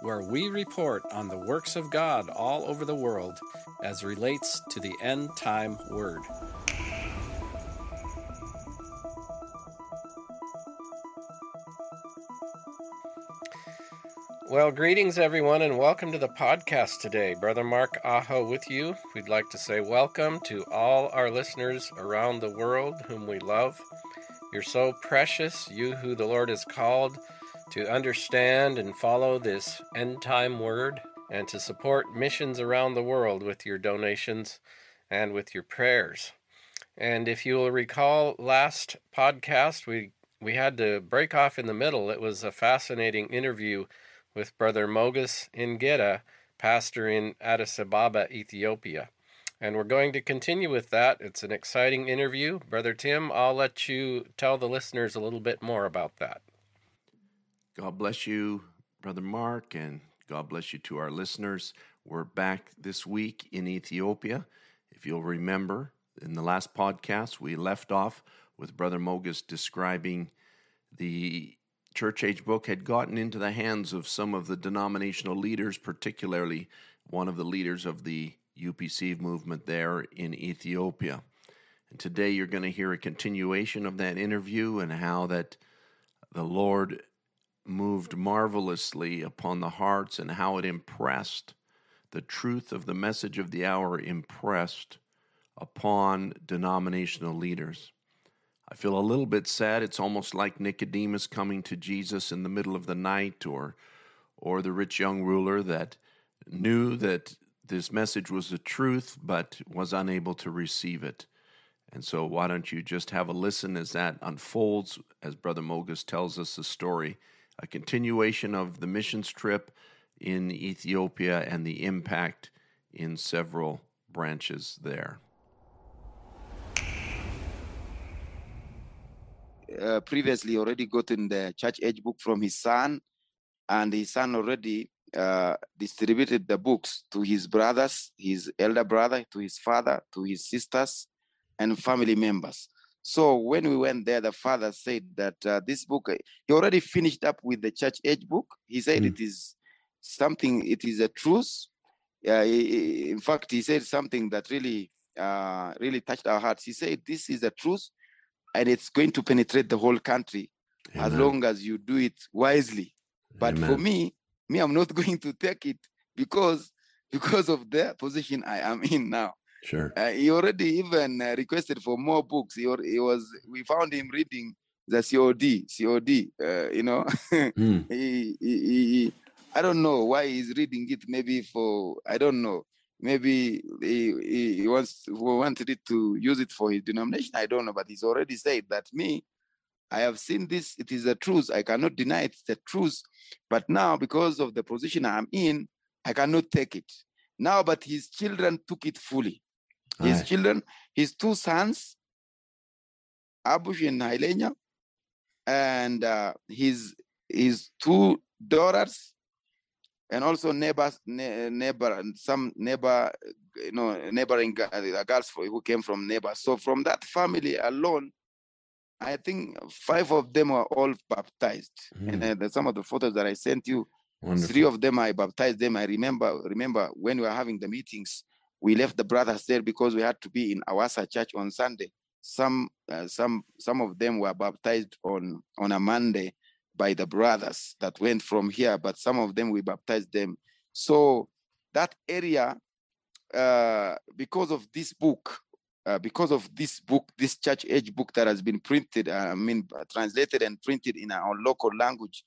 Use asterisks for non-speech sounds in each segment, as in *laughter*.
where we report on the works of God all over the world as relates to the end time word. Well, greetings, everyone, and welcome to the podcast today. Brother Mark Aho with you. We'd like to say welcome to all our listeners around the world whom we love. You're so precious, you who the Lord has called to understand and follow this end time word and to support missions around the world with your donations and with your prayers. And if you will recall last podcast, we we had to break off in the middle. It was a fascinating interview with Brother Mogus Ingeda, pastor in Addis Ababa, Ethiopia. And we're going to continue with that. It's an exciting interview. Brother Tim, I'll let you tell the listeners a little bit more about that. God bless you, Brother Mark, and God bless you to our listeners. We're back this week in Ethiopia. If you'll remember, in the last podcast, we left off with Brother Mogus describing the church age book had gotten into the hands of some of the denominational leaders, particularly one of the leaders of the UPC movement there in Ethiopia. And today you're going to hear a continuation of that interview and how that the Lord moved marvelously upon the hearts and how it impressed the truth of the message of the hour impressed upon denominational leaders. I feel a little bit sad. It's almost like Nicodemus coming to Jesus in the middle of the night or or the rich young ruler that knew that this message was the truth but was unable to receive it. And so why don't you just have a listen as that unfolds as brother Mogus tells us the story, a continuation of the missions trip in Ethiopia and the impact in several branches there. uh, previously already gotten the church age book from his son, and his son already uh, distributed the books to his brothers, his elder brother, to his father, to his sisters, and family members. So when we went there, the father said that uh, this book, he already finished up with the church age book. He said mm. it is something, it is a truth. Uh, in fact, he said something that really, uh, really touched our hearts. He said, "This is the truth and it's going to penetrate the whole country Amen. as long as you do it wisely. But Amen. for me, me, I'm not *laughs* going to take it because because of the position I am in now. Sure. Uh, he already even uh, requested for more books. He, he was we found him reading the COD, COD. Uh, you know, *laughs* mm. he, he, he, I don't know why he's reading it. Maybe for I don't know maybe he, he wants wanted it to use it for his denomination. I don't know, but he's already said that me, I have seen this. It is the truth. I cannot deny it's the truth. But now, because of the position I'm in, I cannot take it. Now, but his children took it fully. His children, his two sons, Abush and Hailenya, and uh, his his two daughters, and also neighbors, neighbor, and some neighbor, you know, neighboring uh, girls who came from neighbors. So from that family alone, I think five of them were all baptized. Mm. And uh, some of the photos that I sent you, Wonderful. three of them I baptized them. I remember, remember when we were having the meetings, we left the brothers there because we had to be in Awasa church on Sunday. Some, uh, some, some of them were baptized on on a Monday by the brothers that went from here, but some of them we baptized them. So that area, uh, because of this book, uh, because of this book, this church age book that has been printed, uh, I mean, translated and printed in our local language,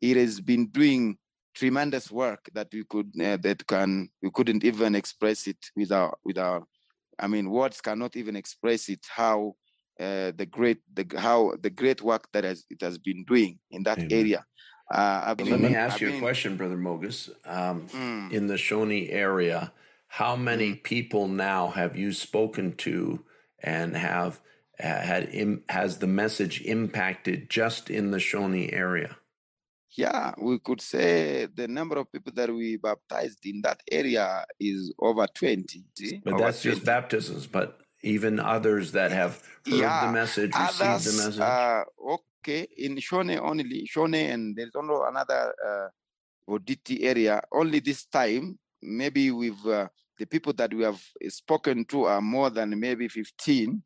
it has been doing tremendous work that we could uh, that can we couldn't even express it with our with our I mean words cannot even express it how uh, the great the how the great work that has it has been doing in that Amen. area Uh, let me ask I've you been, a question, Brother Mogus. Um, mm. In the Shone area, how many mm. people now have you spoken to and have had Im, has the message impacted just in the Shone area? Yeah, we could say the number of people that we baptized in that area is over 20. But over that's 20. just baptisms, but even others that have heard yeah, the message, received others, the message. Uh, okay, in Shone only, Shone, and there's only another uh, Boditi area. Only this time, maybe with uh, the people that we have spoken to are more than maybe 15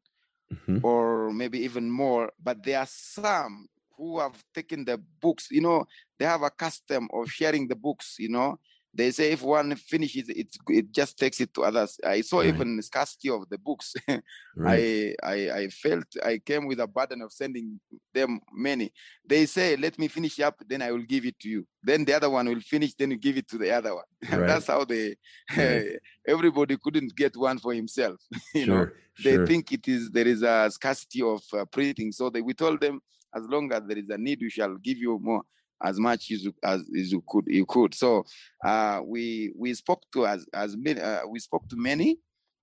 mm-hmm. or maybe even more. But there are some who have taken the books, you know, they have a custom of sharing the books, you know. They say if one finishes it, it just takes it to others. I saw right. even scarcity of the books. *laughs* right. I, I I felt I came with a burden of sending them many. They say, "Let me finish up, then I will give it to you." Then the other one will finish, then you give it to the other one. *laughs* Right. That's how they. Right. *laughs* everybody couldn't get one for himself. you sure. know, they sure. think it is there is a scarcity of uh, printing, so they we told them as long as there is a need, we shall give you more as much as you, as, as you could you could. So uh, we we spoke to as as many uh, we spoke to many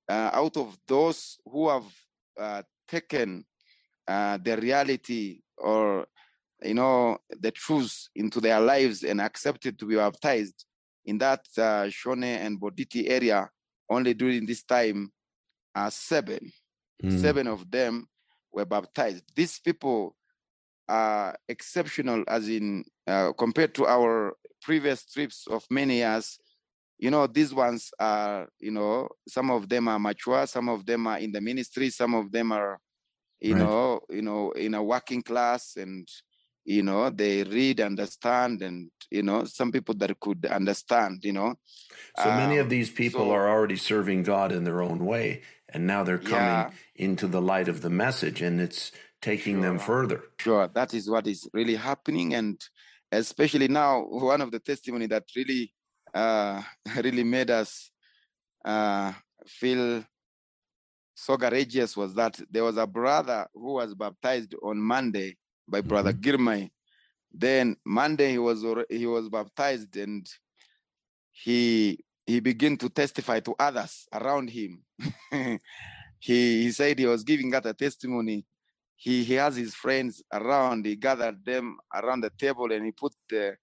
uh, out of those who have uh, taken uh, the reality or you know the truth into their lives and accepted to be baptized in that uh, Shone and Boditi area only during this time uh, seven mm. seven of them were baptized these people are exceptional as in uh, compared to our previous trips of many years you know these ones are you know some of them are mature some of them are in the ministry some of them are you right. know you know in a working class and you know they read understand and you know some people that could understand you know so many of um, these people so, are already serving god in their own way and now they're coming yeah. into the light of the message and it's taking sure. them further. Sure, that is what is really happening, and especially now, one of the testimony that really, uh, *laughs* really made us uh, feel so courageous was that there was a brother who was baptized on Monday by Brother mm-hmm. Girmay. Then Monday he was he was baptized and he he began to testify to others around him. *laughs* he he said he was giving out a testimony he, he has his friends around. He gathered them around the table and he put the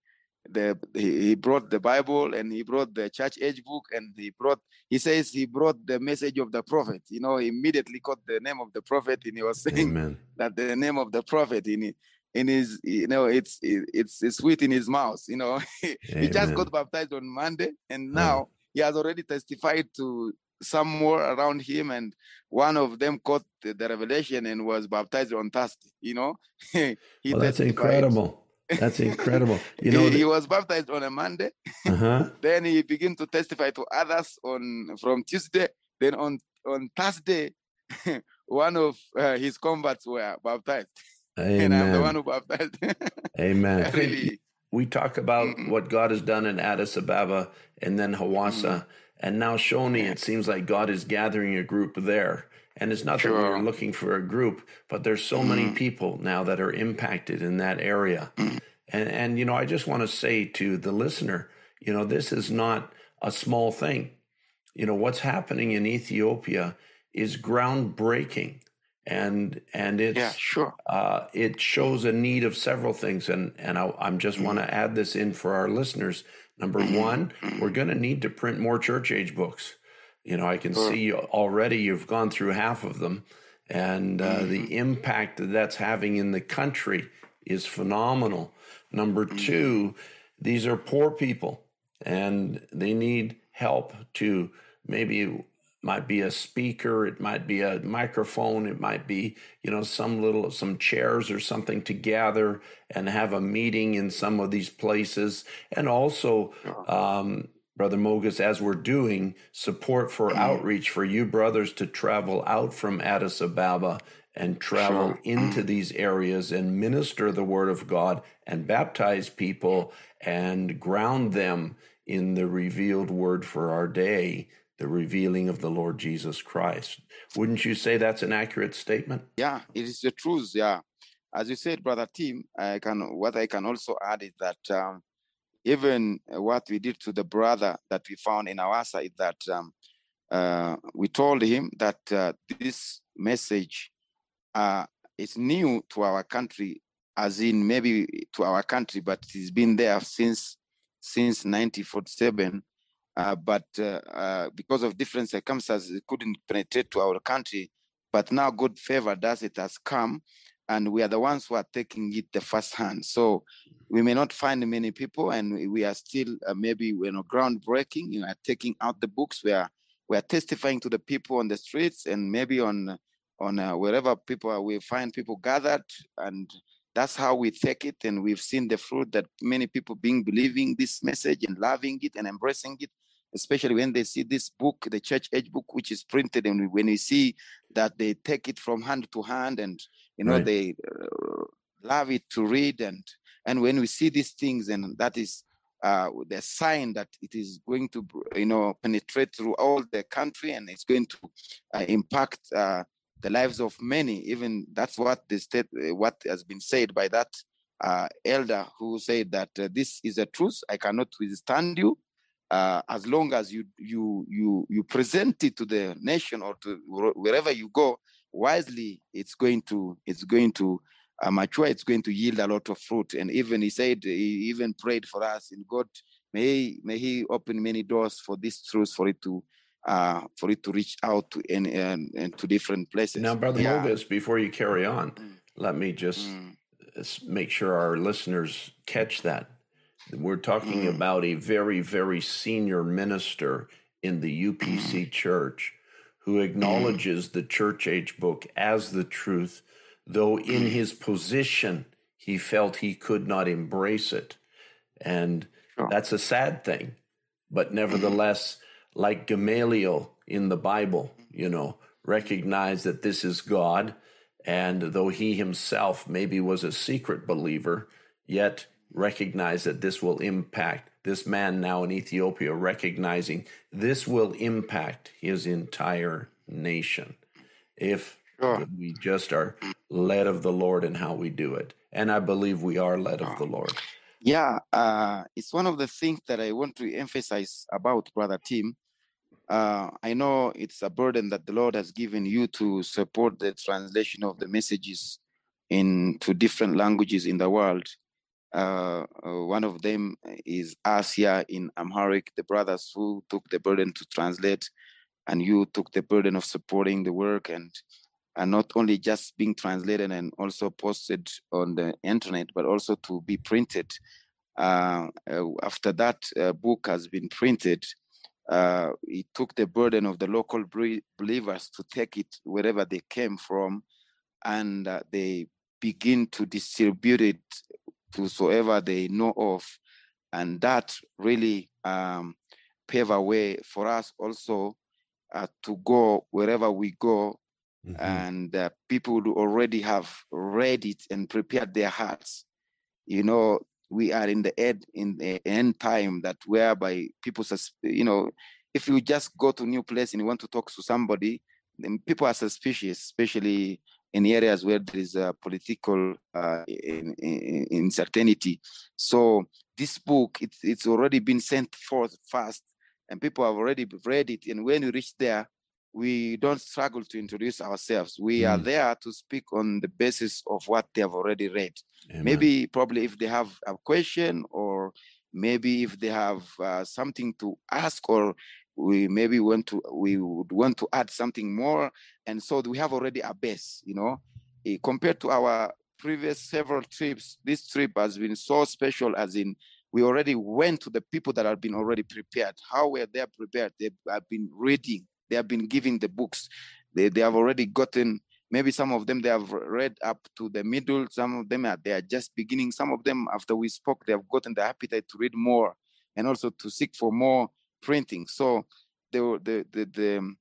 the he brought the Bible and he brought the church age book and he brought he says he brought the message of the prophet. You know, he immediately caught the name of the prophet and he was *laughs* saying Amen. that the name of the prophet in in his you know it's it's, it's sweet in his mouth. You know, *laughs* he just got baptized on Monday and now he has already testified to somewhere around him and one of them caught the, the revelation and was baptized on Thursday, you know. *laughs* he well, that's incredible. That's *laughs* incredible. You know, he, he, was baptized on a Monday. Uh-huh. *laughs* then he began to testify to others on from Tuesday. Then on on Thursday, one of uh, his converts were baptized. Amen. And I'm the one who baptized. Amen. really. We talk about what God has done in Addis Ababa and then Hawassa. mm and now Shone, it seems like God is gathering a group there. And it's not sure. that we're looking for a group, but there's so mm many mm-hmm. people now that are impacted in that area. mm And, and, you know, I just want to say to the listener, you know, this is not a small thing. You know, what's happening in Ethiopia is groundbreaking. And and it's yeah, sure. Uh, it shows a need of several things, and and I, am just mm want to add this in for our listeners Number one, we're going to need to print more church age books. You know, I can sure. see already you've gone through half of them, and uh, mm-hmm. the impact that that's having in the country is phenomenal. Number mm-hmm. two, these are poor people, and they need help to maybe might be a speaker it might be a microphone it might be you know some little some chairs or something to gather and have a meeting in some of these places and also um, brother mogus as we're doing support for mm-hmm. outreach for you brothers to travel out from addis ababa and travel sure. into *clears throat* these areas and minister the word of god and baptize people and ground them in the revealed word for our day the revealing of the Lord Jesus Christ. Wouldn't you say that's an accurate statement? Yeah, it is the truth. Yeah. as you said, brother Tim, I can what I can also add is that um, even what we did to the brother that we found in Awasa is that um, uh, we told him that uh, this message uh, is new to our country, as in maybe to our country, but it's been there since since 1947. Uh, but uh, uh, because of different circumstances, it couldn't penetrate to our country. But now, good favor does it has come, and we are the ones who are taking it the first hand. So we may not find many people, and we are still uh, maybe you know groundbreaking. You know, taking out the books. We are we are testifying to the people on the streets, and maybe on on uh, wherever people are, we find people gathered, and that's how we take it. And we've seen the fruit that many people being believing this message and loving it and embracing it especially when they see this book, the church age book, which is printed, and when we see that they take it from hand to hand and you know right. they uh, love it to read and and when we see these things and that is uh, the sign that it is going to you know penetrate through all the country and it's going to uh, impact uh, the lives of many even that's what the state uh, what has been said by that uh, elder who said that uh, this is a truth i cannot withstand you as long as you you you you present it to the nation or to wherever you go wisely, it's going to it's going to uh, mature. It's going to yield a lot of fruit. And even he said he even prayed for us in God. May may he open many doors for this truth for it to uh, for it to reach out to and, and, and to different places. Now, brother yeah. Mogus, before you carry on, mm. let me just mm. make sure our listeners catch that. We're talking mm. about a very, very senior minister in the UPC mm. church who acknowledges the church age book as the truth, though in his position he felt he could not embrace it. And that's a sad thing. But nevertheless, like Gamaliel in the Bible, you know, recognize that this is God. And though he himself maybe was a secret believer, yet recognize that this will impact this man now in Ethiopia recognizing this will impact his entire nation if sure. we just are led of the Lord in how we do it. And I believe we are led of the Lord. Yeah, uh, it's one of the things that I want to emphasize about Brother Tim. Uh, I know it's a burden that the Lord has given you to support the translation of the messages into different languages in the world. Uh, uh, one of them is Asia in Amharic, the brothers who took the burden to translate, and you took the burden of supporting the work and and not only just being translated and also posted on the internet, but also to be printed. Uh, uh after that uh, book has been printed, uh, it took the burden of the local believers to take it wherever they came from, and they begin to distribute it to whoever they know of. And that really um, a way for us also uh, to go wherever we go. Mm-hmm. And uh, people who already have read it and prepared their hearts. You know, we are in the end in the end time that whereby people, you know, if you just go to new place and you want to talk to somebody, then people are suspicious, especially in areas where there is a political uh, uncertainty. So this book, it's, it's already been sent forth fast, and people have already read it. And when you reach there, we don't struggle to introduce ourselves. We mm. are there to speak on the basis of what they have already read. Amen. Maybe, probably, if they have a question or maybe if they have uh, something to ask or we maybe want to we would want to add something more and so we have already a base you know eh, compared to our previous several trips this trip has been so special as in we already went to the people that have been already prepared how were they prepared they have been reading they have been given the books they, they have already gotten maybe some of them they have read up to the middle some of them are they are just beginning some of them after we spoke they have gotten the appetite to read more and also to seek for more printing. So the, the, the, the,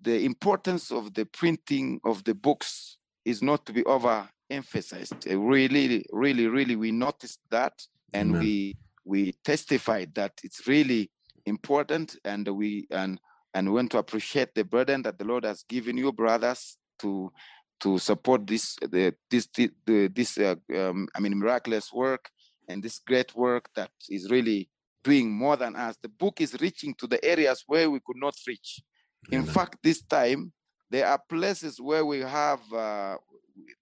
the importance of the printing of the books is not to be overemphasized. Uh, really, really, really, we noticed that and Amen. we we testified that it's really important and we and and we want to appreciate the burden that the Lord has given you, brothers, to to support this the this the, this uh, um, I mean miraculous work and this great work that is really doing more than us. The book is reaching to the areas where we could not reach. In fact, this time there are places where we have uh,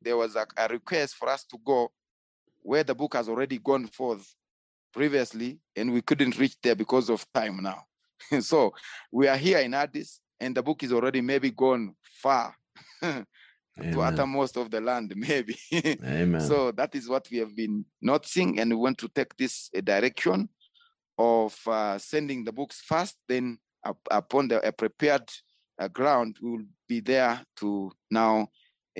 there was a, a request for us to go where the book has already gone forth previously, and we couldn't reach there because of time now. *laughs* so we are here in Addis, and the book is already maybe gone far *laughs* to uttermost of the land, *laughs* maybe. Amen. So that is what we have been noticing, and we want to take this uh, direction of uh, sending the books first, then up, upon the a prepared uh, ground, we will be there to now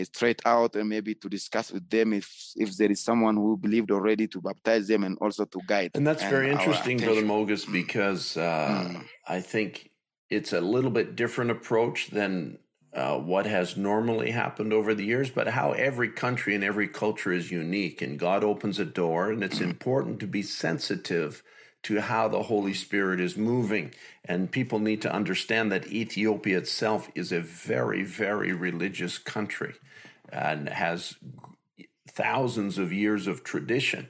straight out and maybe to discuss with them if if there is someone who believed already to baptize them and also to guide. And that's and very interesting, Brother. Mogus, because uh, Mm. I think it's a little bit different approach than uh, what has normally happened over the years, but how every country and every culture is unique. And God opens a door, and it's important to be sensitive to how the Holy Spirit is moving. And people need to understand that Ethiopia itself is a very, very religious country and has thousands of years of tradition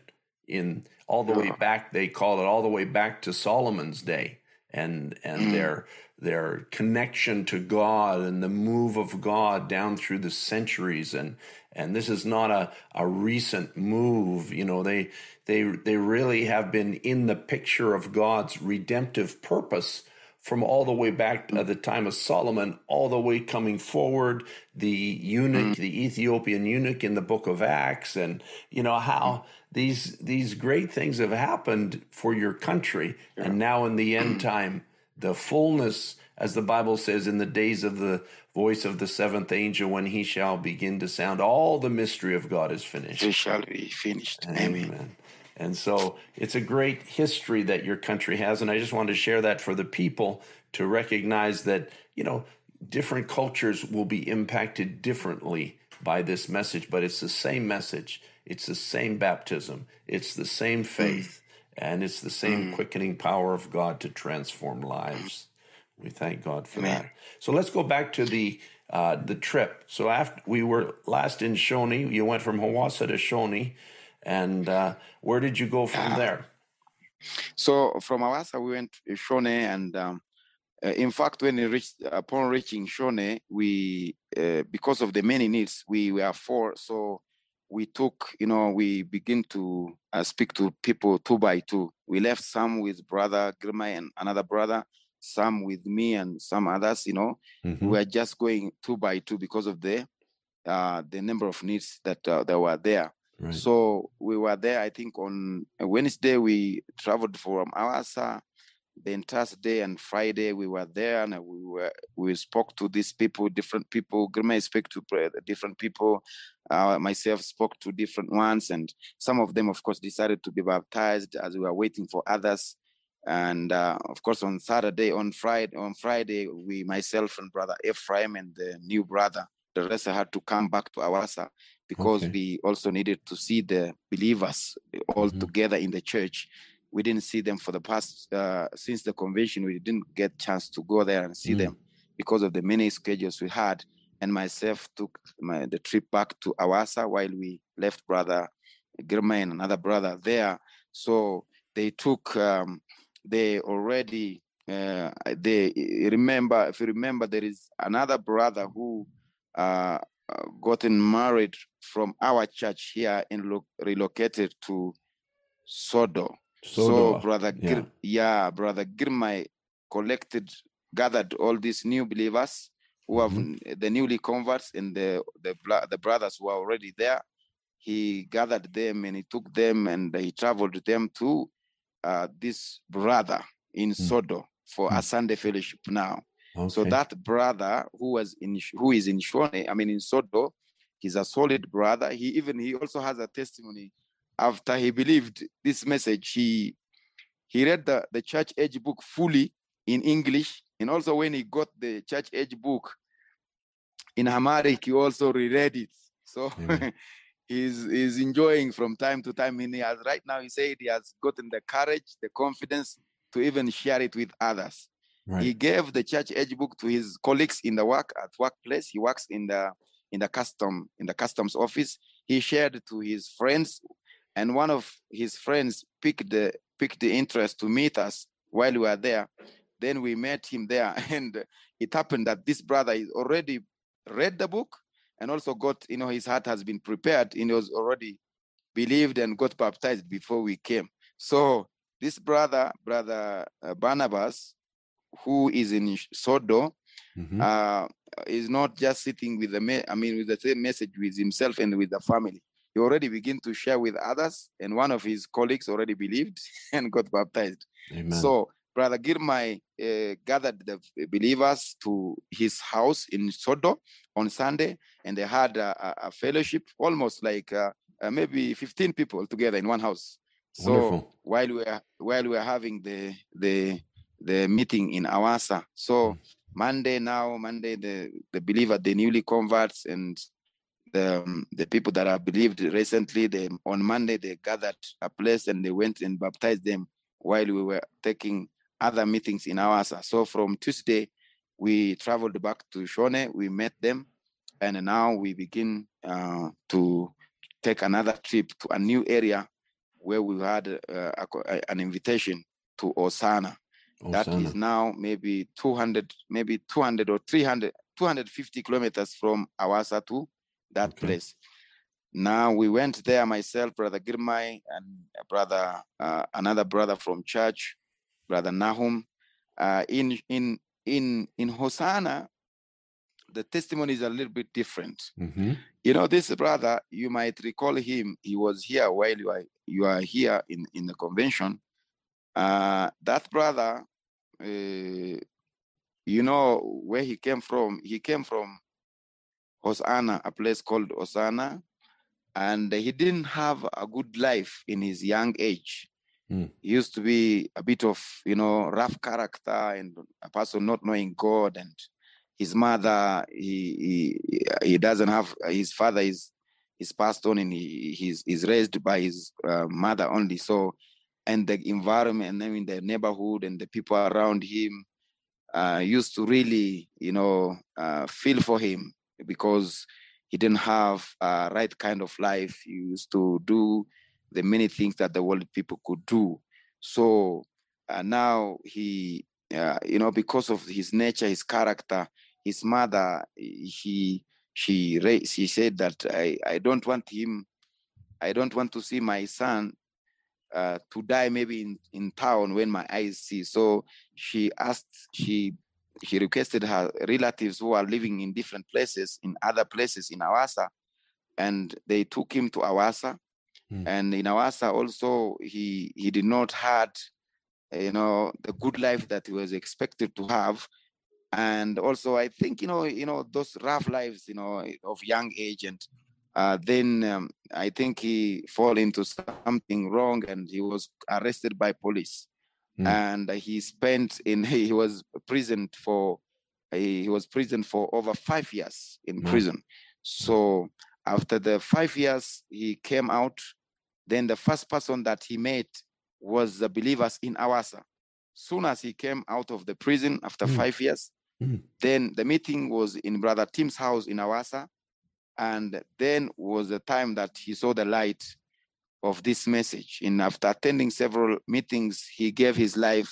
in all the way back they call it all the way back to Solomon's day and and mm. their their connection to God and the move of God down through the centuries. And and this is not a, a recent move. You know they they they really have been in the picture of God's redemptive purpose from all the way back at the time of Solomon, all the way coming forward, the eunuch, mm. the Ethiopian eunuch in the book of Acts, and you know how mm. these these great things have happened for your country, and now in the *clears throat* end time, the fullness, as the Bible says, in the days of the voice of the seventh angel, when he shall begin to sound, all the mystery of God is finished. It shall be finished. Amen. Amen. And so it's a great history that your country has. And I just wanted to share that for the people to recognize that, you know, different cultures will be impacted differently by this message, but it's the same message. It's the same baptism. It's the same faith. And it's the same quickening power of God to transform lives. We thank God for that. So let's go back to the uh, the trip. So after we were last in Shone, you went from Hawassa to Shone, and uh, where did you go from there? So from Awasa, we went to Shone, and um, uh, in fact, when we reached, upon reaching Shone, we uh, because of the many needs, we were four. So we took, you know, we begin to uh, speak to people two by two. We left some with brother Girma and another brother, some with me and some others. You know, we were just going two by two because of the uh, the number of needs that uh, that were there. So we were there, I think, on Wednesday, we traveled from Awasa. Then Thursday and Friday, we were there and we were we spoke to these people, different people. Girma spoke to different people. Uh, myself spoke to different ones, and some of them, of course, decided to be baptized as we were waiting for others. And uh, of course, on Saturday, on Friday, on Friday, we, myself and brother Ephraim and the new brother, the rest had to come back to Awasa because Okay. we also needed to see the believers all Mhm. together in the church. We didn't see them for the past uh, since the convention. We didn't get chance to go there and see Mm. them because of the many schedules we had. And myself took my, the trip back to Awasa while we left brother Girma and another brother there. So they took. Um, they already. Uh, they remember. If you remember, there is another brother who uh, gotten married from our church here and lo- relocated to Sodo. So brother, yeah. Gir- yeah, brother Girmay collected, gathered all these new believers who have Mhm. the newly converts and the the the brothers who are already there. He gathered them and he took them and he traveled them to uh, this brother in Sodo for a Mm. Sunday fellowship now. So that brother who was in who is in Shone, I mean in Sodo, he's a solid brother. He even he also has a testimony. After he believed this message, he he read the, the church age book fully in English, and also when he got the church age book in Amharic, he also reread it. So *laughs* he's he's enjoying from time to time. And he has right now he said he has gotten the courage, the confidence to even share it with others. He gave the church age book to his colleagues in the work at workplace. He works in the in the custom in the customs office. He shared to his friends, and one of his friends picked the picked the interest to meet us while we were there. Then we met him there, *laughs* and it happened that this brother is already read the book and also got, you know, his heart has been prepared he was already believed and got baptized before we came. So this brother, brother uh, Barnabas, who is in Sodo, mm-hmm. uh, is not just sitting with the, me- I mean, with the same message with himself and with the family. He already began to share with others, and one of his colleagues already believed *laughs* and got baptized. Amen. So Brother Girmay uh, gathered the believers to his house in Sodo on Sunday, and they had a, a fellowship, almost like uh, uh, maybe 15 people together in one house. So Wonderful. while we are while we are having the the the meeting in Awasa, so Monday now Monday the the believer the newly converts and the um, the people that have believed recently they on Monday they gathered a place and they went and baptized them while we were taking other meetings in Awasa. So from Tuesday, we traveled back to Shone, we met them, and now we begin uh, to take another trip to a new area where we had uh, a, an invitation to Hosanna. Hosanna. That is now maybe 200, maybe 200 or 300, 250 kilometers from Awasa to that okay. place. Now we went there, myself, brother Girmay, and brother, uh, another brother from church, brother Nahum. Uh, in in in in Hosanna, the testimony is a little bit different. Mm-hmm. You know, this brother, you might recall him. He was here while you are you are here in in the convention. Uh, that brother, you know where he came from. He came from Hosanna, a place called Hosanna, and he didn't have a good life in his young age. Mm. He used to be a bit of, you know, rough character and a person not knowing God. And his mother, he he, he doesn't have his father is is passed on and he, he's he's raised by his uh, mother only. So, and the environment, I mean, the neighborhood and the people around him uh, used to really, you know, uh, feel for him because he didn't have a right kind of life. He used to do the many things that the world people could do. So uh, now he, uh, you know, because of his nature, his character, his mother, he she she said that I I don't want him, I don't want to see my son uh, to die maybe in, in town when my eyes see. So she asked, she she requested her relatives who are living in different places, in other places in Awasa, and they took him to Awasa Mm. And in Awasa also, he he did not had, you know, the good life that he was expected to have. And also, I think you know, you know, those rough lives, you know, of young age, and uh, then um, I think he fall into something wrong, and he was arrested by police, mm. and he spent in *laughs* he was imprisoned for he was prison for over five years in mm. prison. So after the five years, he came out then the first person that he met was the believers in Awasa. Soon as he came out of the prison after mm. five years, mm. then the meeting was in Brother Tim's house in Awasa. And then was the time that he saw the light of this message. And after attending several meetings, he gave his life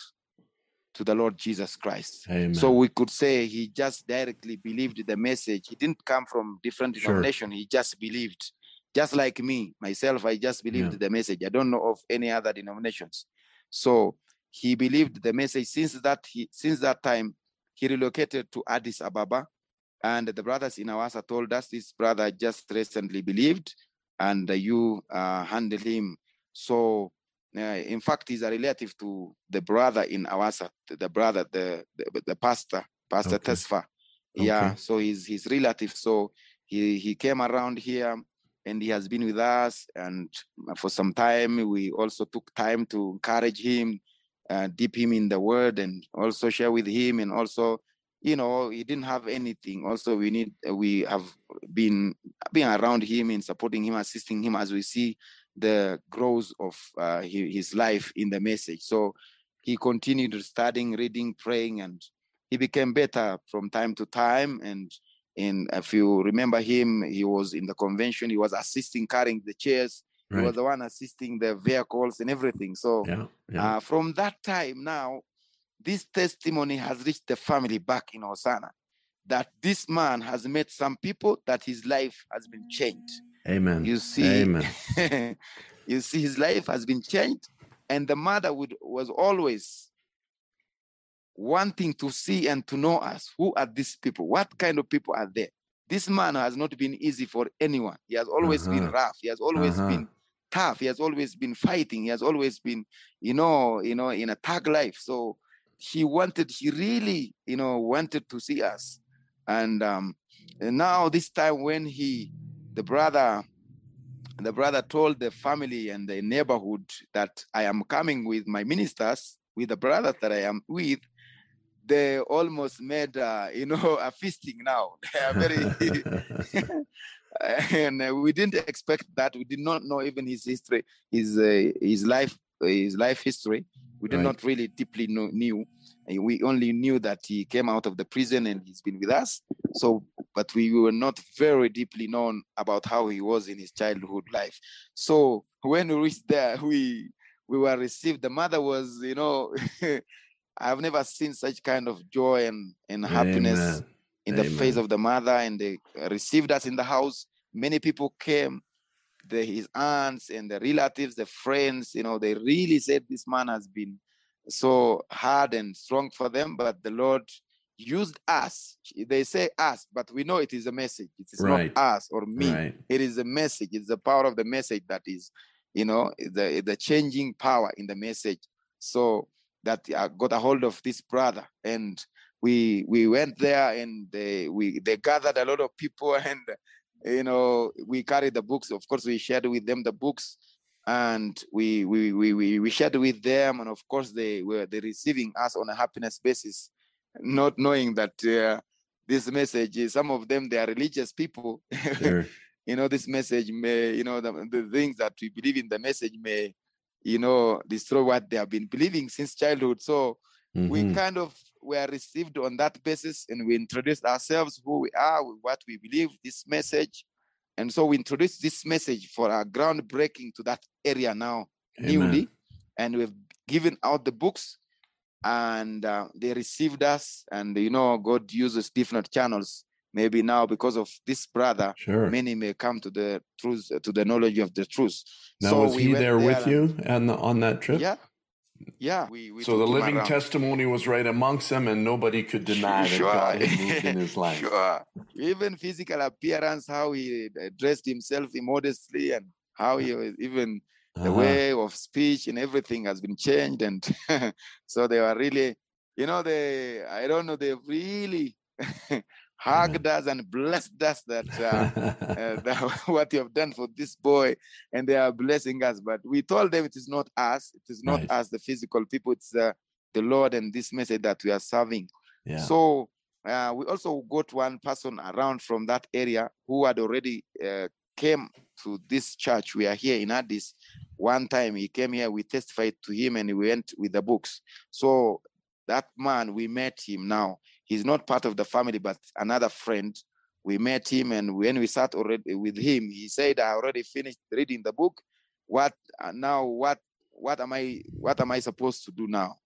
to the Lord Jesus Christ. Amen. So we could say he just directly believed the message. He didn't come from different denomination. Sure. He just believed just like me, myself, I just believed yeah. the message. I don't know of any other denominations. So he believed the message. Since that he since that time, he relocated to Addis Ababa. And the brothers in Awasa told us this brother just recently believed, and you uh, handle him. So, uh, in fact, he's a relative to the brother in Awasa, the brother, the the, the pastor, Pastor okay. Tesfa. Yeah, okay. so he's his relative. So he he came around here and he has been with us. And for some time, we also took time to encourage him, uh, dip him in the word, and also share with him. And also, you know, he didn't have anything. Also, we need we have been being around him and supporting him, assisting him as we see the growth of uh, his life in the message. So he continued studying, reading, praying, and he became better from time to time. And in if you remember him, he was in the convention. He was assisting carrying the chairs. Right. He was the one assisting the vehicles and everything. So yeah, yeah. Uh, from that time now, this testimony has reached the family back in Hosanna that this man has met some people that his life has been changed. Amen. You see, Amen. *laughs* you see, his life has been changed, and the mother would was always wanting to see and to know us. Who are these people? What kind of people are there? This man has not been easy for anyone. He has always uh-huh. been rough. He has always uh-huh. been tough. He has always been fighting. He has always been, you know, you know, in a tag life. So she wanted, he really, you know, wanted to see us. And, um, and now this time when he, the brother, the brother told the family and the neighborhood that I am coming with my ministers, with the brothers that I am with, they almost made, uh, you know, *laughs* a feasting now. *laughs* They are very, *laughs* and we didn't expect that. We did not know even his history, his uh, his life, Uh, his life history. We did right. not really deeply know, knew. Uh, we only knew that he came out of the prison and he's been with us. So, but we were not very deeply known about how he was in his childhood life. So when we reached there, we we were received. The mother was, you know, *laughs* I've never seen such kind of joy and, and happiness Amen. in the face of the mother, and they received us in the house. Many people came, the, his aunts and the relatives, the friends, you know, they really said this man has been so hard and strong for them, but the Lord used us. They say us, but we know it is a message. It is right. not us or me. Right. It is a message. It's the power of the message that is, you know, the the changing power in the message. So that uh, got a hold of this brother and we we went there and they we they gathered a lot of people *laughs* and you know we carried the books of course we shared with them the books and we we we we, we shared with them and of course they were they receiving us on a happiness basis not knowing that uh, this message is some of them they are religious people sure. *laughs* you know this message may you know the, the things that we believe in the message may you know, destroy what they have been believing since childhood. So mm-hmm. we kind of were received on that basis and we introduced ourselves, who we are, what we believe, this message. And so we introduced this message for our groundbreaking to that area now, Amen. newly. And we've given out the books and uh, they received us. And, you know, God uses different channels maybe now because of this brother sure. many may come to the truth to the knowledge of the truth now so was he there, there with you and on that trip yeah yeah we, we so the living testimony was right amongst them and nobody could deny sure. that god had moved in his *laughs* life sure even physical appearance how he dressed himself immodestly and how he was even the uh-huh. way of speech and everything has been changed and *laughs* so they were really you know they i don't know they really *laughs* hugged us and blessed us that, *laughs* uh, uh, that *laughs* what you have done for this boy, and they are blessing us. But we told them it is not us, it is not right. us, the physical people, it's uh, the Lord and this message that we are serving. Yeah. So uh, we also got one person around from that area who had already uh, came to this church. We are here in Addis. One time he came here, we testified to him, and we went with the books. So that man, we met him now he's not part of the family, but another friend. We met him, and when we sat already with him, he said, "I already finished reading the book. What uh, now? What what am I what am I supposed to do now?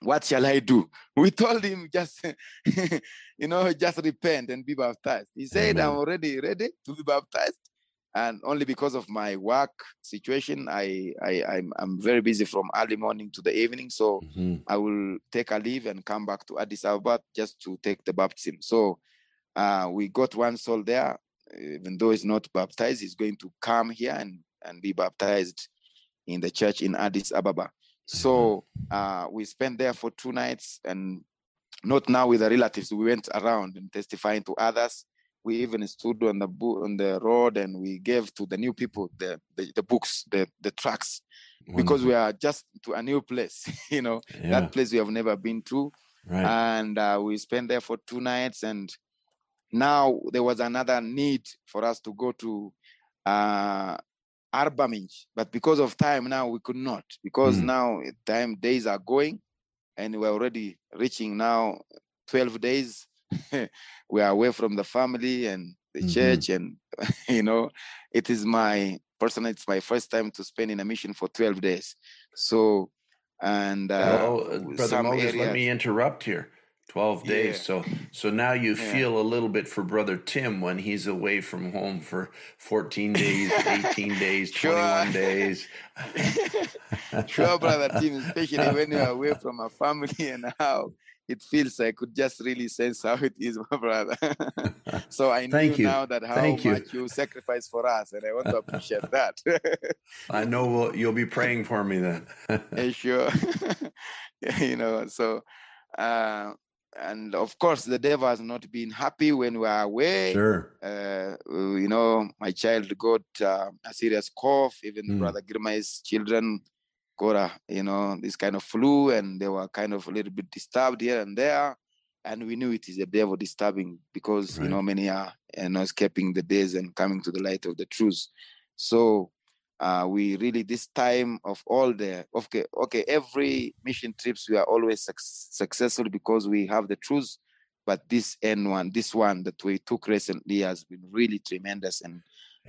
What shall I do?" *laughs* We told him just, *laughs* you know, just repent and be baptized. He said, Amen. "I'm already ready to be baptized." And only because of my work situation i i i'm, I'm very busy from early morning to the evening. So mm-hmm. i will take a leave and come back to addis ababa just to take the baptism. So uh, we got one soul there. Even though he's not baptized he's going to come here and and be baptized in the church in addis ababa. So mm-hmm. uh, we spent there for two nights and not now with the relatives. We went around and testifying to others we even stood on the bo- on the road and we gave to the new people the the, the books the the tracks Wonderful. because we are just to a new place *laughs* you know yeah. that place we have never been to right. and uh, we spent there for two nights and now there was another need for us to go to uh Arbaminch, but because of time now we could not because mm. now time days are going and we're already reaching now 12 days *laughs* we are away from the family and the Mhm. church, and *laughs* you know, it is my personally, it's my first time to spend in a mission for 12 days. So, and uh, oh, uh, brother Moses, let me interrupt here. Twelve days. Yeah. So, so now you Yeah. feel a little bit for brother Tim when he's away from home for fourteen days, eighteen *laughs* days, twenty-one days. sure, brother Tim, especially when you're away from a family and how it feels. I could just really sense how it is, *laughs* my brother. *laughs* so I Thank knew you. now that how Thank you. much you sacrifice for us, and I want to appreciate *laughs* that. I know we'll, you'll be praying for me then. Yeah, sure. you know, so uh, and of course the devil has not been happy when we are away. sure. Uh, you know, my child got uh, a serious cough. Even Mm. brother Girmai's children got a you know this kind of flu, and they were kind of a little bit disturbed here and there. And we knew it is the devil disturbing because you know many are you know escaping the days and coming to the light of the truth. So uh, we really this time of all the okay okay every mission trips we are always suc successful because we have the truth but this end one this one that we took recently has been really tremendous and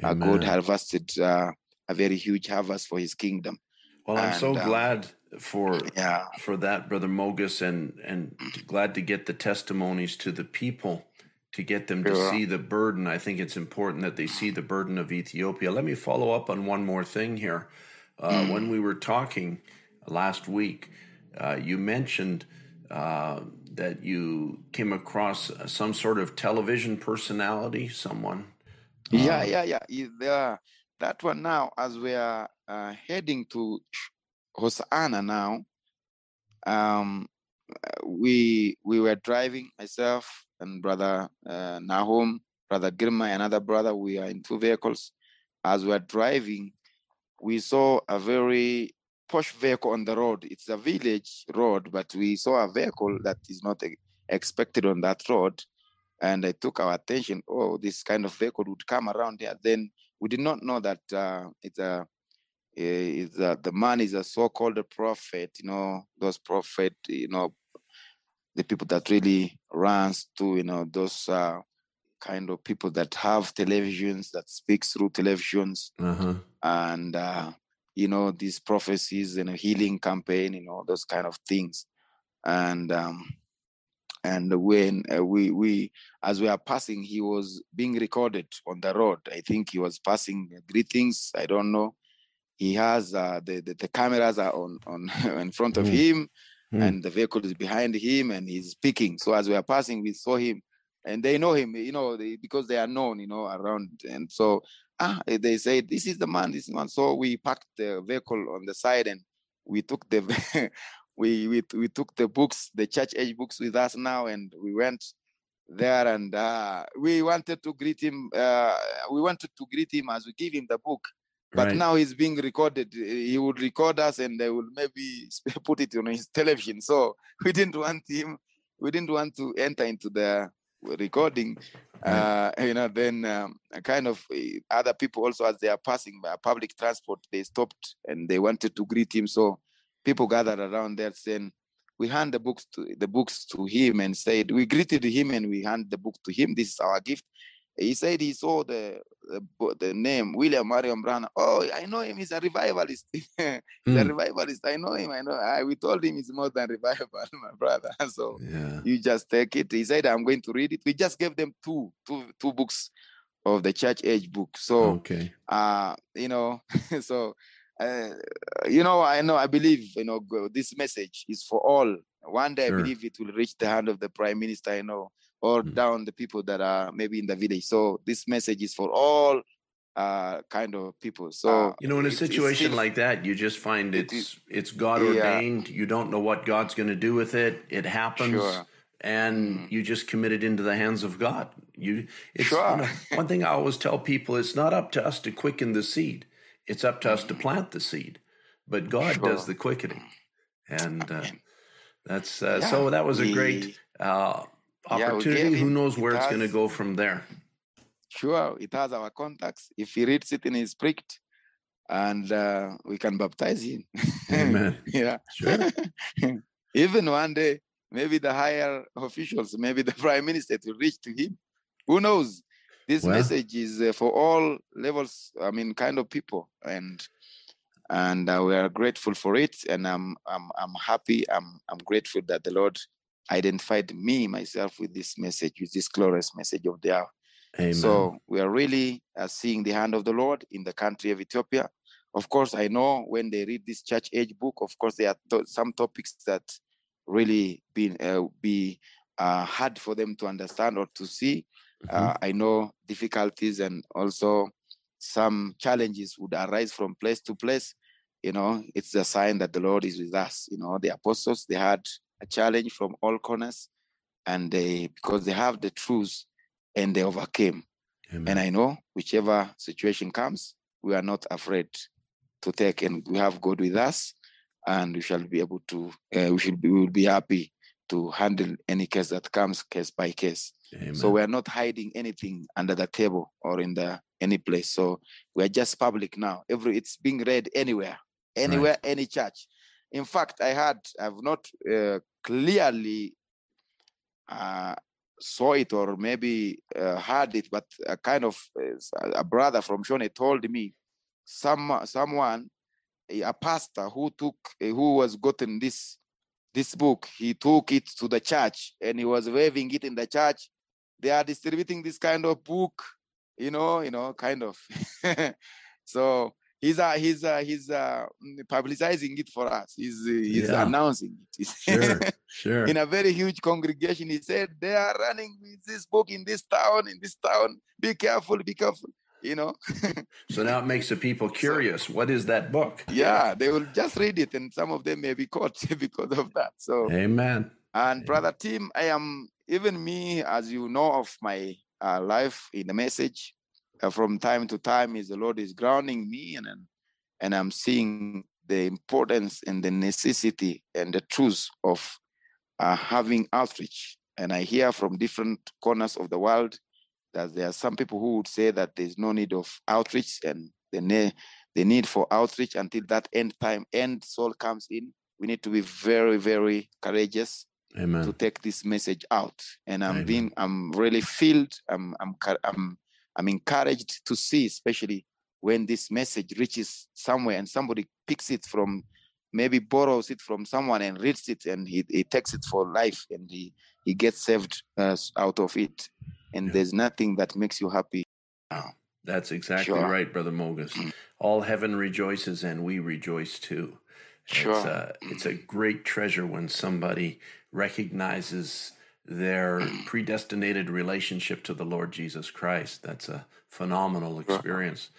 uh, god harvested uh, a very huge harvest for his kingdom Well, I'm so and, um, glad for yeah for that, brother Moges, and and glad to get the testimonies to the people to get them to see the burden. I think it's important that they see the burden of Ethiopia. Let me follow up on one more thing here. Uh, When we were talking last week, uh, you mentioned uh, that you came across some sort of television personality, someone. yeah Um, yeah yeah i- that one now as we are uh, heading to hosanna now. Um we we were driving myself and brother uh, nahum brother girma another brother we are in two vehicles. As we are driving we saw a very posh vehicle on the road. It's a village road but we saw a vehicle that is not expected on that road. And it took our attention oh this kind of vehicle would come around here. Then we did not know that uh, it's a is that the man is a so-called prophet you know those prophet you know the people that really runs to you know those uh, kind of people that have televisions that speaks through televisions. Uh-huh. and uh, you know these prophecies and a healing campaign you know those kind of things. And um and when uh, we we as we are passing he was being recorded on the road. I think he was passing greetings. I don't know he has uh, the, the the cameras are on on *laughs* in front of Mm. him Mm. and the vehicle is behind him and he's speaking so as we are passing we saw him and they know him you know they, because they are known you know around and so ah they say this is the man this man so we parked the vehicle on the side and we took the *laughs* we we, we took the books the church age books with us now and we went there and uh, we wanted to greet him uh, we wanted to greet him as we give him the book but Right. now he's being recorded. He would record us and they will maybe *laughs* put it on his television. So we didn't want him we didn't want to enter into the recording. Uh you know then um, kind of uh, other people also as they are passing by public transport they stopped and they wanted to greet him. So people gathered around there saying we hand the books to the books to him and said we greeted him and we hand the book to him. This is our gift he said he saw the the, the name William Marrion Branham oh i know him he's a revivalist *laughs* he's a Mm. revivalist i know him i know I, we told him it's more than *laughs* revival my brother *laughs* so Yeah. you just take it. He said, I'm going to read it. We just gave them two, two, two books of the church age book. So, Okay. uh, you know, so, uh, you know, I know, I believe, you know, this message is for all. One day, Sure. I believe it will reach the hand of the prime minister, you know, or Mm. down the people that are maybe in the village. So, this message is for all uh, kind of people. So, You know, in a it's- it's situation still- like that, you just find it it's it's God yeah. ordained. You don't know what God's going to do with it. It happens, Sure. and Mhm. you just commit it into the hands of God. You, it's Sure. you know, one thing I always tell people: it's not up to us to quicken the seed. It's up to us to plant the seed, but God does the quickening, and uh, that's uh, Yeah, so. That was a great uh, Yeah, opportunity. gave Who knows where it it's going to go from there? Sure, it has our contacts. If he reads it in his pricked, and uh, we can baptize him. Amen. *laughs* yeah. Sure. *laughs* Even one day, maybe the higher officials, maybe the *laughs* prime minister to reach to him. Who knows? This well, message is uh, for all levels. I mean, kind of people, and and uh, we are grateful for it. And I'm I'm I'm happy. I'm I'm grateful that the Lord identified me myself with this message, with this glorious message of the hour. Amen. So we are really uh, seeing the hand of the Lord in the country of Ethiopia. Of course, I know when they read this church age book, of course, there are to- some topics that really been uh, be uh, hard for them to understand or to see. Mm-hmm. Uh, I know difficulties and also some challenges would arise from place to place. You know, it's a sign that the Lord is with us. You know, the apostles they had a challenge from all corners, and they because they have the truth and they overcame. Amen. And I know whichever situation comes, we are not afraid to take, and we have God with us, and we shall be able to. Uh, we should be. We will be happy to handle any case that comes case by case. Amen. So we are not hiding anything under the table or in the any place. So we are just public now. Every it's being read anywhere, anywhere, right. any church. In fact, I had I've not uh, clearly uh, saw it or maybe uh, heard it, but a kind of uh, a brother from Shone told me some someone a pastor who took who was gotten this this book he took it to the church and he was waving it in the church. They are distributing this kind of book you know you know kind of. *laughs* So he's uh, he's uh, he's uh, publicizing it for us. He's uh, he's yeah. announcing it. *laughs* sure, sure. In a very huge congregation, he said they are running with this book in this town, in this town. Be careful, be careful. You know. *laughs* so now it makes the people curious. So, what is that book? Yeah, they will just read it, and some of them may be caught *laughs* because of that. So, Amen. And Amen. brother Tim, I am even me, as you know of my uh, life in the message from time to time is the Lord is grounding me and and I'm seeing the importance and the necessity and the truth of uh, having outreach. And I hear from different corners of the world that there are some people who would say that there's no need of outreach and the, ne- the need for outreach until that end time, end soul comes in. We need to be very, very courageous Amen. to take this message out. And I'm Amen. being, I'm really filled. I'm, I'm, I'm I'm encouraged to see, especially when this message reaches somewhere and somebody picks it from, maybe borrows it from someone and reads it and he, he takes it for life and he, he gets saved uh, out of it. And yeah. there's nothing that makes you happy. That's exactly sure. right, Brother Moges. All heaven rejoices and we rejoice too. Sure. It's a, it's a great treasure when somebody recognizes their *clears throat* predestinated relationship to the Lord Jesus Christ. That's a phenomenal experience,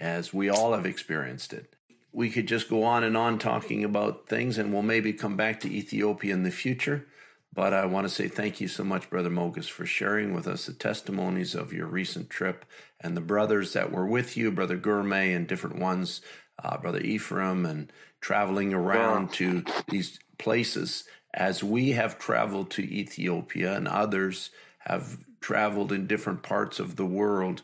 as we all have experienced it. We could just go on and on talking about things, and we'll maybe come back to Ethiopia in the future. But I want to say thank you so much, Brother Moges, for sharing with us the testimonies of your recent trip and the brothers that were with you, Brother Girma and different ones, uh, Brother Ephraim, and traveling around to these places as we have traveled to Ethiopia and others have traveled in different parts of the world,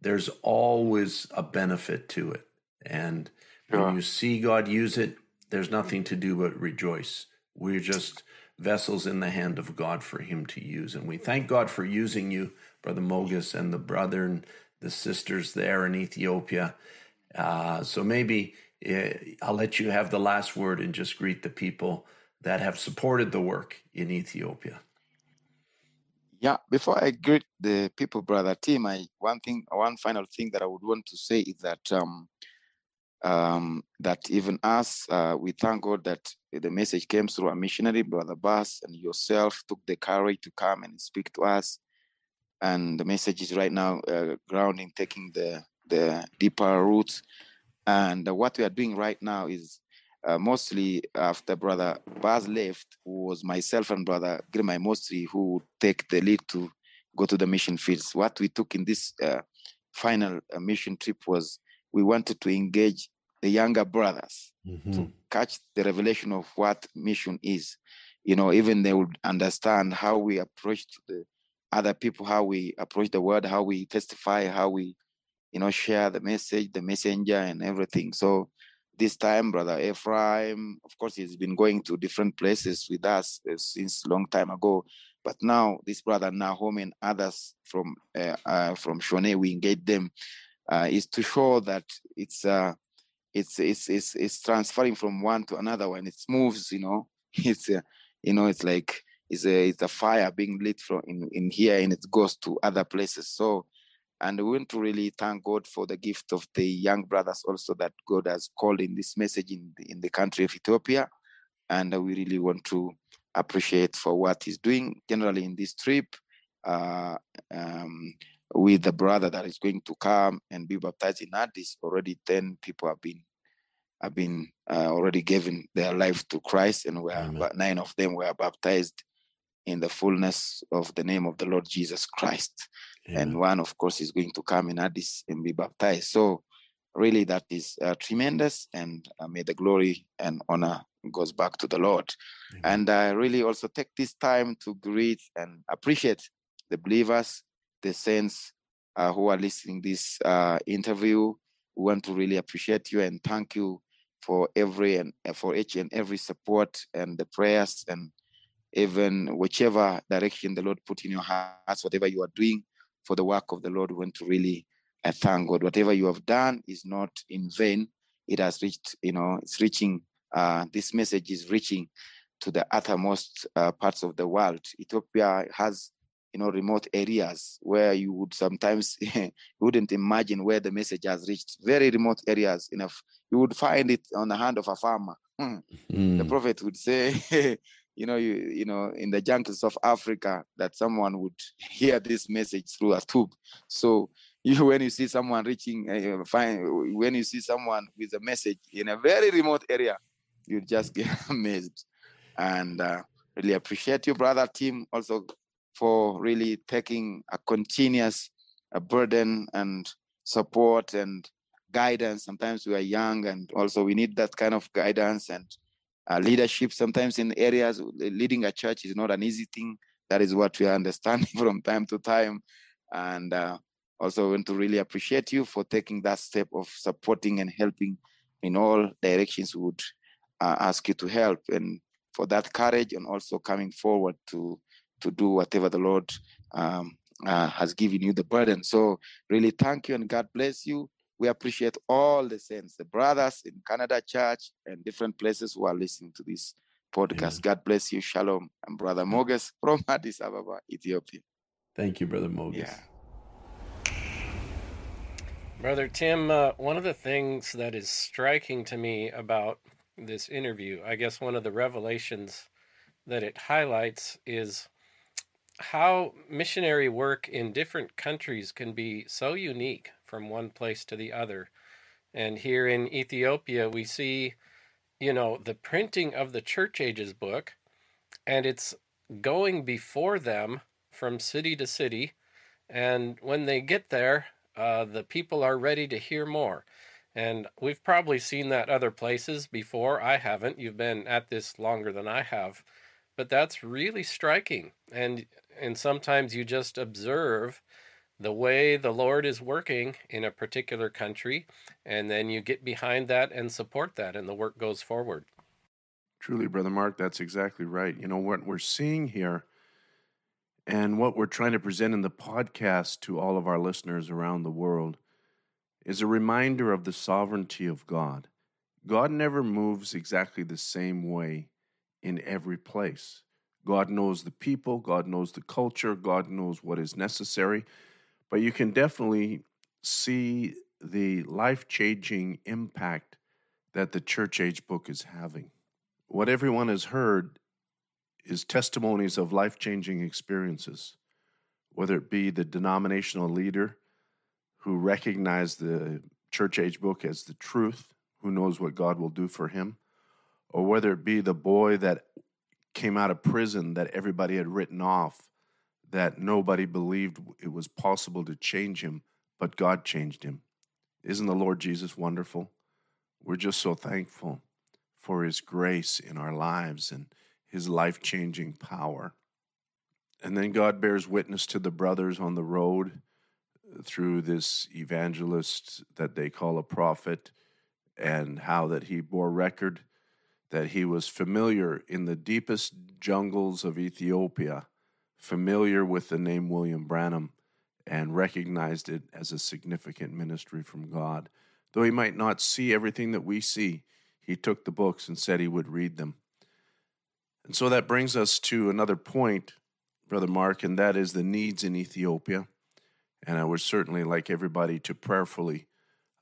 there's always a benefit to it. And when you see God use it, there's nothing to do but rejoice. We're just vessels in the hand of God for Him to use. And we thank God for using you, Brother Moges, and the brother and the sisters there in Ethiopia. Uh, so maybe uh, I'll let you have the last word and just greet the people that have supported the work in Ethiopia. Yeah, before I greet the people, brother Tim, I one thing, one final thing that I would want to say is that um, um, that even us, uh, we thank God that the message came through a missionary, brother Bass, and yourself took the courage to come and speak to us. And the message is right now uh, grounding, taking the the deeper roots. And what we are doing right now is uh, mostly after brother Baz left, who was myself and brother Girma mostly who would take the lead to go to the mission fields. What we took in this uh, final uh, mission trip was we wanted to engage the younger brothers mm-hmm. to catch the revelation of what mission is. You know, even they would understand how we approach the other people, how we approach the world, how we testify, how we, you know, share the message, the messenger, and everything. So this time, Brother Ephraim, of course, he's been going to different places with us uh, since long time ago. But now this brother Nahum and others from uh, uh, from Shone, we engage them, uh, is to show that it's uh, it's it's it's it's transferring from one to another one. It moves, you know. *laughs* It's uh, you know, it's like it's a it's a fire being lit from in, in here and it goes to other places. So and we want to really thank God for the gift of the young brothers also that God has called in this message in the, in the country of Ethiopia. And we really want to appreciate for what he's doing generally in this trip uh, um, with the brother that is going to come and be baptized in Addis. Already 10 people have been have been uh, already given their life to Christ, and we are, nine of them were baptized in the fullness of the name of the Lord Jesus Christ. Amen. And one, of course, is going to come in Addis and be baptized. So, really, that is uh, tremendous, and uh, may the glory and honor goes back to the Lord. Amen. And I really also take this time to greet and appreciate the believers, the saints uh, who are listening this uh, interview. We want to really appreciate you and thank you for every and for each and every support and the prayers and even whichever direction the Lord put in your hearts, whatever you are doing for the work of the Lord, we want to really uh, thank God. Whatever you have done is not in vain. It has reached, you know, it's reaching, uh, this message is reaching to the uttermost uh, parts of the world. Ethiopia has, you know, remote areas where you would sometimes, *laughs* wouldn't imagine where the message has reached. Very remote areas. Enough, you would find it on the hand of a farmer. Mm. The prophet would say, *laughs* you know, you you know, in the jungles of Africa, that someone would *laughs* hear this message through a tube. So *laughs* you, when you see someone reaching, uh, find when you see someone with a message in a very remote area, you just *laughs* get amazed. And uh, really appreciate you, brother Tim, also for really taking a continuous a burden and support and guidance. Sometimes we are young, and also we need that kind of guidance and leadership. Sometimes in areas, leading a church is not an easy thing. That is what we are understanding *laughs* from time to time. And uh, also want to really appreciate you for taking that step of supporting and helping in all directions would uh, ask you to help and for that courage and also coming forward to to do whatever the Lord um, uh, has given you the burden. So really thank you and God bless you we appreciate all the saints, the brothers in Canada Church and different places who are listening to this podcast. God bless you. Shalom. I'm Brother Moges from *laughs* Addis Ababa, Ethiopia. Thank you, Brother Moges. Yeah. Brother Tim, uh, one of the things that is striking to me about this interview, I guess one of the revelations that it highlights is how missionary work in different countries can be so unique from one place to the other. And here in Ethiopia, we see, you know, the printing of the Church Ages book, and it's going before them from city to city. And when they get there, uh, the people are ready to hear more. And we've probably seen that other places before. I haven't. You've been at this longer than I have. But that's really striking. And and sometimes you just observe the way the Lord is working in a particular country, and then you get behind that and support that, and the work goes forward. Truly, Brother Mark, that's exactly right. You know, what we're seeing here and what we're trying to present in the podcast to all of our listeners around the world is a reminder of the sovereignty of God. God never moves exactly the same way in every place. God knows the people, God knows the culture, God knows what is necessary but you can definitely see the life changing impact that the church age book is having. What everyone has heard is testimonies of life changing experiences, whether it be the denominational leader who recognized the church age book as the truth, who knows what God will do for him, or whether it be the boy that came out of prison that everybody had written off that nobody believed it was possible to change him, but God changed him. Isn't the Lord Jesus wonderful? We're just so thankful for his grace in our lives and his life changing power. And then God bears witness to the brothers on the road uh, through this evangelist that they call a prophet and how that he bore record that he was familiar in the deepest jungles of Ethiopia, familiar with the name William Branham, and recognized it as a significant ministry from God. Though he might not see everything that we see, he took the books and said he would read them. And so that brings us to another point, Brother Mark, and that is the needs in Ethiopia. And I would certainly like everybody to prayerfully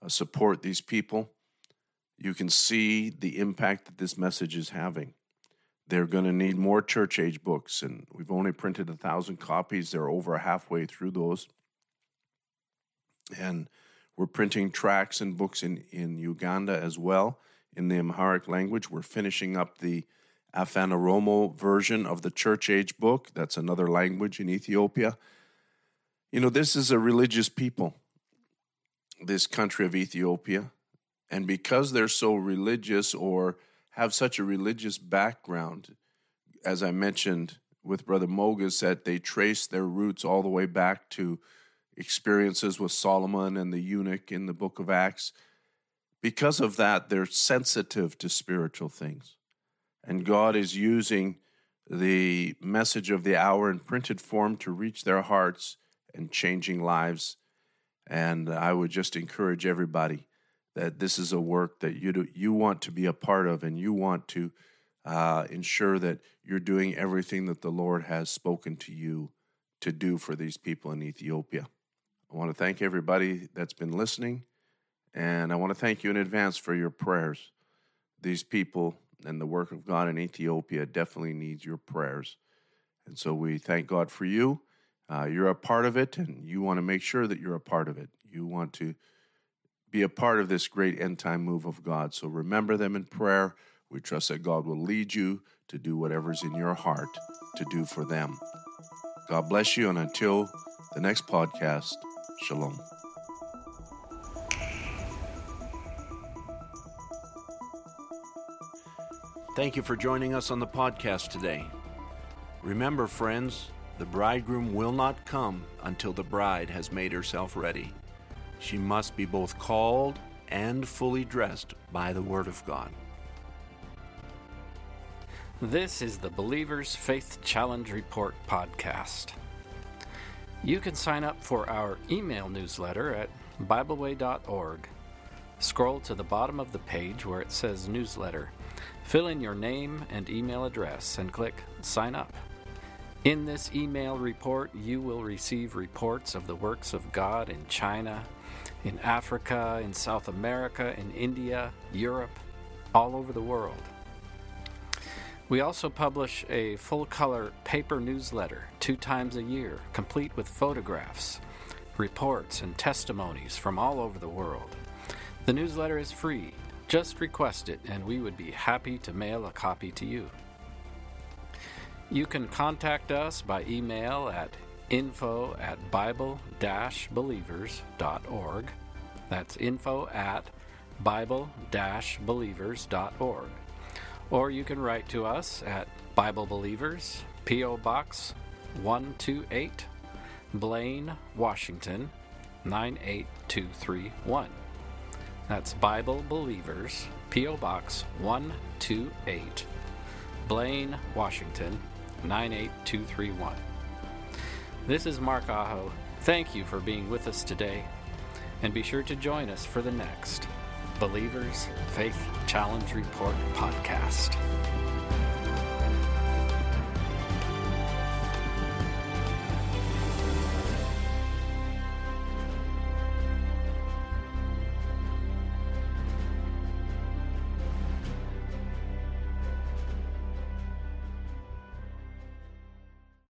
uh, support these people. You can see the impact that this message is having. They're going to need more church age books, and we've only printed a thousand copies. They're over halfway through those. And we're printing tracts and books in, in Uganda as well in the Amharic language. We're finishing up the Afan Oromo version of the church age book. That's another language in Ethiopia. You know, this is a religious people, this country of Ethiopia. And because they're so religious or have such a religious background, as I mentioned with Brother Moges, that they trace their roots all the way back to experiences with Solomon and the eunuch in the book of Acts. Because of that, they're sensitive to spiritual things. And God is using the message of the hour in printed form to reach their hearts and changing lives. And I would just encourage everybody that this is a work that you do, you want to be a part of, and you want to uh, ensure that you're doing everything that the Lord has spoken to you to do for these people in Ethiopia. I want to thank everybody that's been listening, and I want to thank you in advance for your prayers. These people and the work of God in Ethiopia definitely needs your prayers. And so we thank God for you. Uh, you're a part of it, and you want to make sure that you're a part of it. You want to be a part of this great end time move of God. So remember them in prayer. We trust that God will lead you to do whatever's in your heart to do for them. God bless you, and until the next podcast, shalom. Thank you for joining us on the podcast today. Remember, friends, the bridegroom will not come until the bride has made herself ready. She must be both called and fully dressed by the Word of God. This is the Believer's Faith Challenge Report podcast. You can sign up for our email newsletter at BibleWay.org. Scroll to the bottom of the page where it says Newsletter. Fill in your name and email address and click Sign Up. In this email report, you will receive reports of the works of God in China, in Africa, in South America, in India, Europe, all over the world. We also publish a full color paper newsletter two times a year, complete with photographs, reports, and testimonies from all over the world. The newsletter is free. Just request it, and we would be happy to mail a copy to you. You can contact us by email at info at bible believers.org. That's info at bible believers.org. Or you can write to us at Bible Believers, P.O. Box 128, Blaine, Washington 98231. That's Bible Believers, P.O. Box 128, Blaine, Washington 98231. This is Mark Aho. Thank you for being with us today, and be sure to join us for the next Believers Faith Challenge Report podcast.